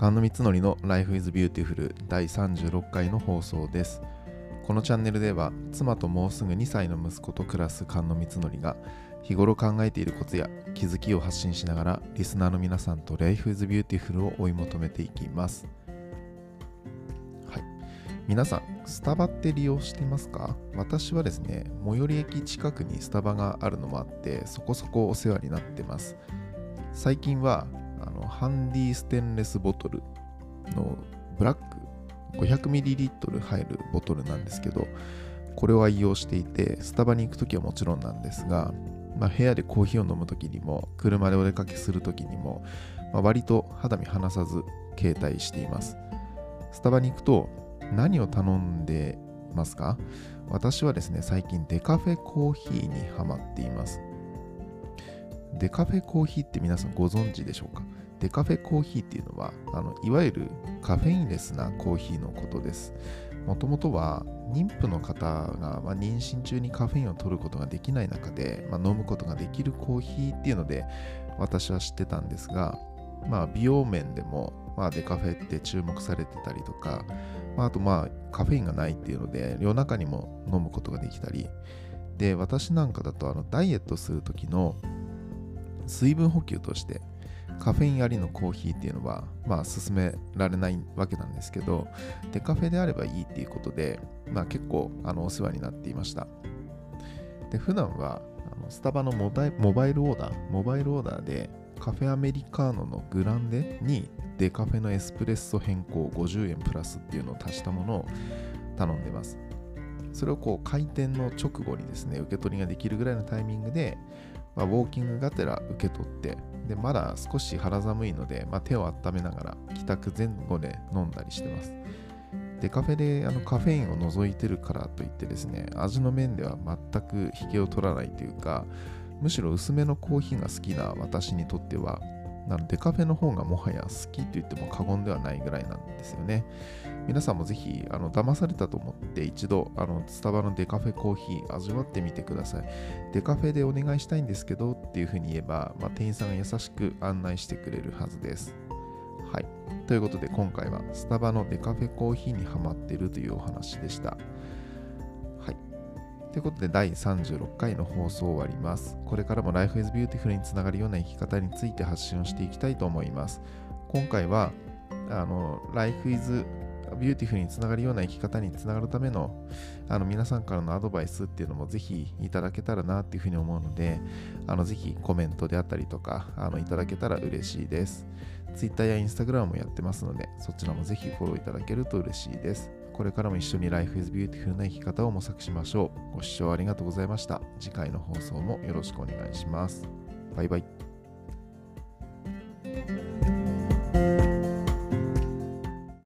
菅野光則の Life is Beautiful 第36回の放送です。このチャンネルでは妻ともうすぐ2歳の息子と暮らす菅野光則が日頃考えていることや気づきを発信しながらリスナーの皆さんと Life is Beautiful を追い求めていきます。はい。皆さんスタバって利用していますか？私はですね最寄り駅近くにスタバがあるのもあってそこそこお世話になってます。最近はハンディステンレスボトルのブラック 500ml 入るボトルなんですけどこれを愛用していてスタバに行く時はもちろんなんですが、まあ、部屋でコーヒーを飲む時にも車でお出かけする時にも、まあ、割と肌身離さず携帯しています。スタバに行くと何を頼んでますか？私はですね最近デカフェコーヒーにハマっています。デカフェコーヒーって皆さんご存知でしょうか？デカフェコーヒーっていうのはあのいわゆるカフェインレスなコーヒーのことです。もともとは妊婦の方が、まあ、妊娠中にカフェインを取ることができない中で、まあ、飲むことができるコーヒーっていうので私は知ってたんですが、まあ、美容面でも、まあ、デカフェって注目されてたりとか、まあ、あとまあカフェインがないっていうので夜中にも飲むことができたり。で私なんかだとあのダイエットする時の水分補給としてカフェインありのコーヒーっていうのは、まあ、勧められないわけなんですけど、デカフェであればいいっていうことで、まあ、結構あのお世話になっていました。で、普段はあのスタバのモバイルオーダー、モバイルオーダーでカフェアメリカーノのグランデにデカフェのエスプレッソ変更50円プラスっていうのを足したものを頼んでます。それをこう開店の直後にですね、受け取りができるぐらいのタイミングで、まあ、ウォーキングがてら受け取ってでまだ少し肌寒いので、まあ、手を温めながら帰宅前後で飲んだりしてます。でカフェであのカフェインを除いてるからといってですね味の面では全く引けを取らないというかむしろ薄めのコーヒーが好きな私にとってはなのでカフェの方がもはや好きと言っても過言ではないぐらいなんですよね。皆さんもぜひ、あの騙されたと思って一度、あのスタバのデカフェコーヒー味わってみてください。デカフェでお願いしたいんですけどっていうふうに言えば、まあ、店員さんが優しく案内してくれるはずです。はい。ということで今回はスタバのデカフェコーヒーにハマっているというお話でした。ということで第36回の放送終わります。これからも Life is Beautiful につながるような生き方について発信をしていきたいと思います。今回はあの Life is Beautiful につながるような生き方につながるためのあの皆さんからのアドバイスっていうのもぜひいただけたらなっていうふうに思うのであのぜひコメントであったりとかあのいただけたら嬉しいです。Twitter や Instagram もやってますのでそちらもぜひフォローいただけると嬉しいです。これからも一緒に Life is Beautiful な生き方を模索しましょう。ご視聴ありがとうございました。次回の放送もよろしくお願いします。バイバイ。